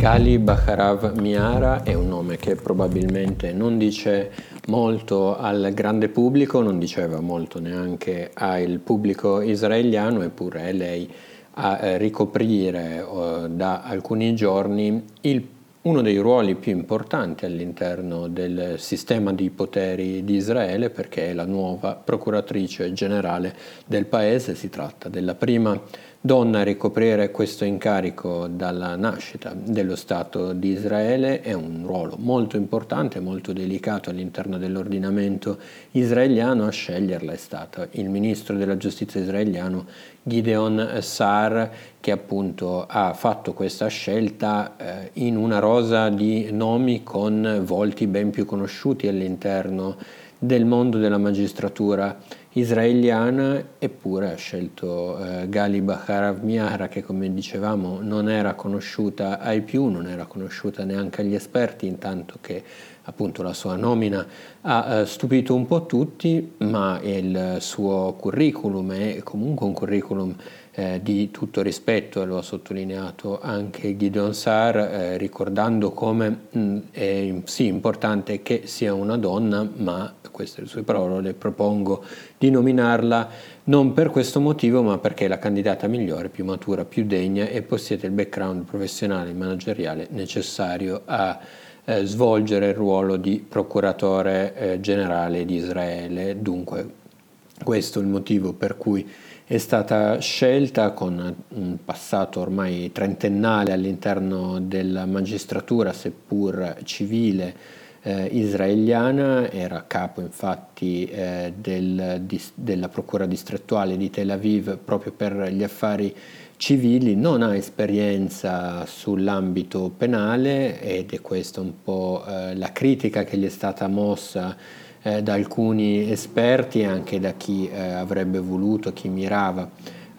Gali Baharav Miara è un nome che probabilmente non dice molto al grande pubblico, non diceva molto neanche al pubblico israeliano, eppure è lei a ricoprire uh, da alcuni giorni il uno dei ruoli più importanti all'interno del sistema di poteri di Israele perché è la nuova procuratrice generale del paese, si tratta della prima donna a ricoprire questo incarico dalla nascita dello Stato di Israele, è un ruolo molto importante, molto delicato all'interno dell'ordinamento israeliano, a sceglierla è stato il ministro della giustizia israeliano Gideon Sar che appunto ha fatto questa scelta eh, in una rosa di nomi con volti ben più conosciuti all'interno del mondo della magistratura israeliana, eppure ha scelto eh, Gali Baharav Miara che come dicevamo non era conosciuta ai più, non era conosciuta neanche agli esperti, intanto che appunto la sua nomina ha eh, stupito un po' tutti, ma il suo curriculum è comunque un curriculum eh, di tutto rispetto, lo ha sottolineato anche Gideon Sar, eh, ricordando come mh, mm, è sì importante che sia una donna, ma queste le sue parole, propongo di nominarla non per questo motivo, ma perché è la candidata migliore, più matura, più degna e possiede il background professionale e manageriale necessario a eh, svolgere il ruolo di procuratore eh, generale di Israele. Dunque, questo è il motivo per cui è stata scelta con un passato ormai trentennale all'interno della magistratura, seppur civile, eh, israeliana, era capo infatti eh, del, di, della procura distrettuale di Tel Aviv proprio per gli affari civili, non ha esperienza sull'ambito penale ed è questa un po' eh, la critica che gli è stata mossa eh, da alcuni esperti e anche da chi eh, avrebbe voluto, chi mirava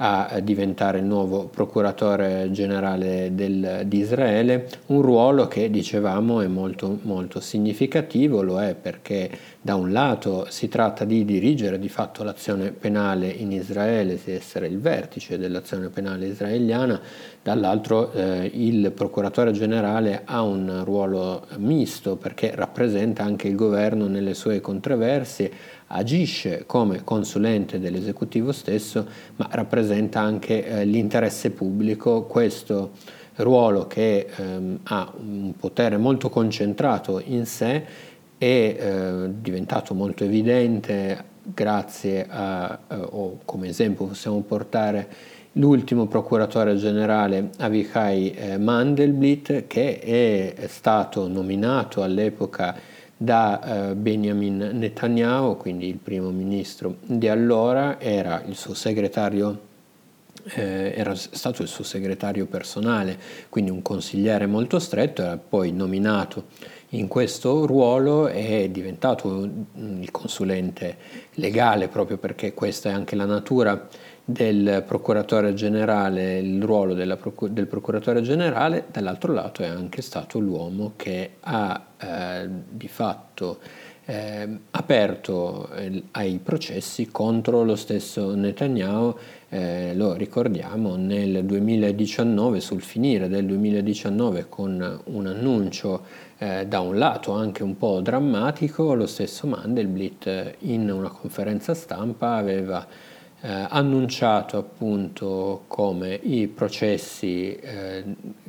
a diventare il nuovo procuratore generale del, di Israele, un ruolo che dicevamo è molto, molto significativo, lo è perché da un lato si tratta di dirigere di fatto l'azione penale in Israele, di essere il vertice dell'azione penale israeliana, dall'altro eh, il procuratore generale ha un ruolo misto perché rappresenta anche il governo nelle sue controversie, agisce come consulente dell'esecutivo stesso, ma rappresenta anche eh, l'interesse pubblico. Questo ruolo che ehm, ha un potere molto concentrato in sé è eh, diventato molto evidente grazie a, eh, o come esempio possiamo portare l'ultimo procuratore generale Avichai eh, Mandelblit che è stato nominato all'epoca da eh, Benjamin Netanyahu, quindi il primo ministro di allora, era il suo segretario eh, era stato il suo segretario personale, quindi un consigliere molto stretto, era poi nominato in questo ruolo e è diventato mm, il consulente legale proprio perché questa è anche la natura del procuratore generale, il ruolo procur- del procuratore generale, dall'altro lato è anche stato l'uomo che ha eh, di fatto eh, aperto eh, ai processi contro lo stesso Netanyahu, eh, lo ricordiamo nel 2019, sul finire del 2019 con un annuncio eh, da un lato anche un po' drammatico, lo stesso Mandelblit eh, in una conferenza stampa aveva eh, annunciato appunto come i processi, eh,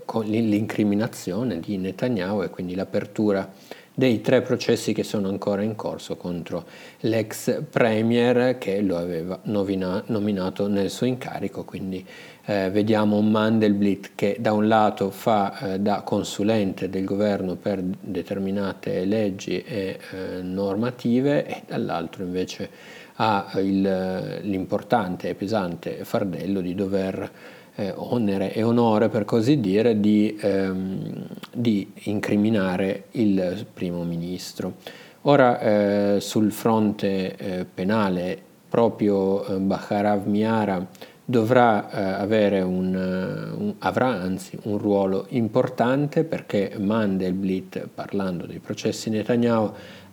con l'incriminazione di Netanyahu e quindi l'apertura dei tre processi che sono ancora in corso contro l'ex premier che lo aveva novina, nominato nel suo incarico, quindi eh, vediamo un Mandelblit che da un lato fa eh, da consulente del governo per determinate leggi e eh, normative e dall'altro invece ha il, l'importante e pesante fardello di dover eh, onere e onore, per così dire, di, ehm, di incriminare il primo ministro. Ora, eh, sul fronte eh, penale, proprio eh, Baharav Miara dovrà eh, avere un, un, avrà anzi un ruolo importante perché Mandelblit, parlando dei processi Netanyahu,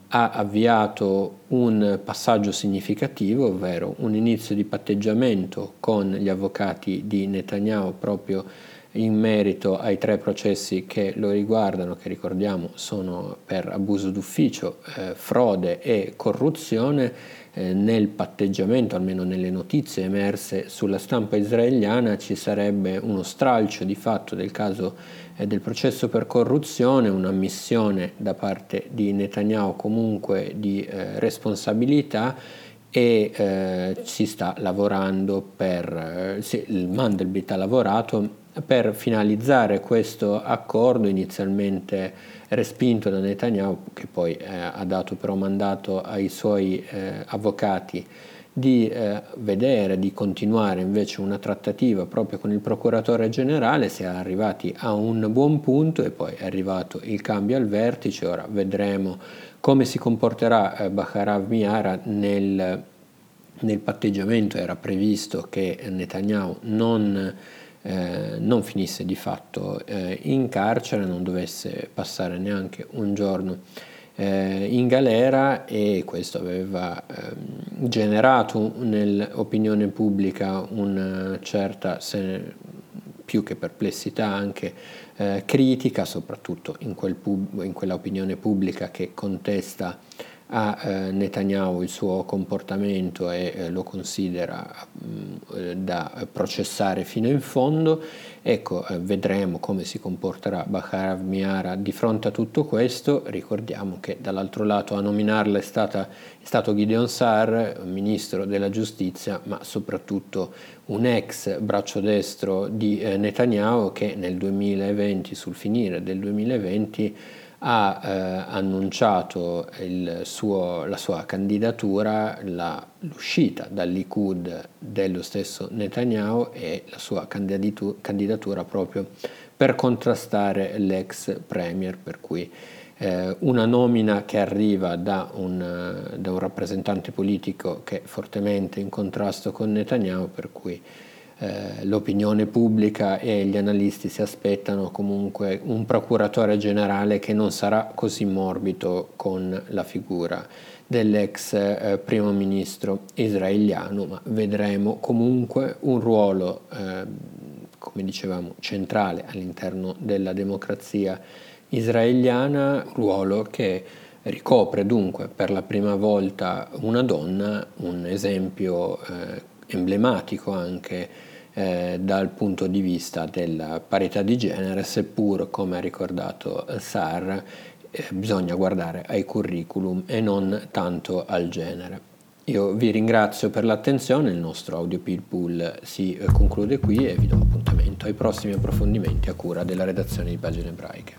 ha avviato un passaggio significativo, ovvero un inizio di patteggiamento con gli avvocati di Netanyahu proprio in merito ai tre processi che lo riguardano, che ricordiamo sono per abuso d'ufficio, eh, frode e corruzione, eh, nel patteggiamento, almeno nelle notizie emerse sulla stampa israeliana, ci sarebbe uno stralcio di fatto del caso eh, del processo per corruzione, un'ammissione da parte di Netanyahu comunque di eh, responsabilità e eh, si sta lavorando per, eh, sì, il Mandelblit ha lavorato per finalizzare questo accordo inizialmente respinto da Netanyahu, che poi eh, ha dato però mandato ai suoi eh, avvocati di eh, vedere, di continuare invece una trattativa proprio con il procuratore generale, si è arrivati a un buon punto e poi è arrivato il cambio al vertice, ora vedremo come si comporterà eh, Baharav Miara nel, nel patteggiamento, era previsto che Netanyahu non eh, non finisse di fatto eh, in carcere, non dovesse passare neanche un giorno eh, in galera e questo aveva ehm, generato nell'opinione pubblica una certa, se, più che perplessità, anche eh, critica, soprattutto in, quel pub, in quella pubblica che contesta a eh, Netanyahu il suo comportamento e eh, lo considera mm, da processare fino in fondo. Ecco, eh, vedremo come si comporterà Baharav Miara di fronte a tutto questo. Ricordiamo che dall'altro lato a nominarla è, stata, è stato Gideon Sar, ministro della giustizia, ma soprattutto un ex braccio destro di eh, Netanyahu che nel 2020, sul finire del 2020, ha eh, annunciato suo, la sua candidatura, la, l'uscita dal Likud dello stesso Netanyahu e la sua candidatura proprio per contrastare l'ex premier, per cui eh, una nomina che arriva da un, da un rappresentante politico che è fortemente in contrasto con Netanyahu, per cui eh, l'opinione pubblica e gli analisti si aspettano comunque un procuratore generale che non sarà così morbido con la figura dell'ex eh, primo ministro israeliano, ma vedremo comunque un ruolo, eh, come dicevamo, centrale all'interno della democrazia israeliana, ruolo che ricopre dunque per la prima volta una donna, un esempio eh, emblematico anche eh, dal punto di vista della parità di genere, seppur, come ha ricordato Sar, eh, bisogna guardare ai curriculum e non tanto al genere. Io vi ringrazio per l'attenzione, il nostro audio Peel Pool si eh, conclude qui e vi do appuntamento ai prossimi approfondimenti a cura della redazione di pagine ebraiche.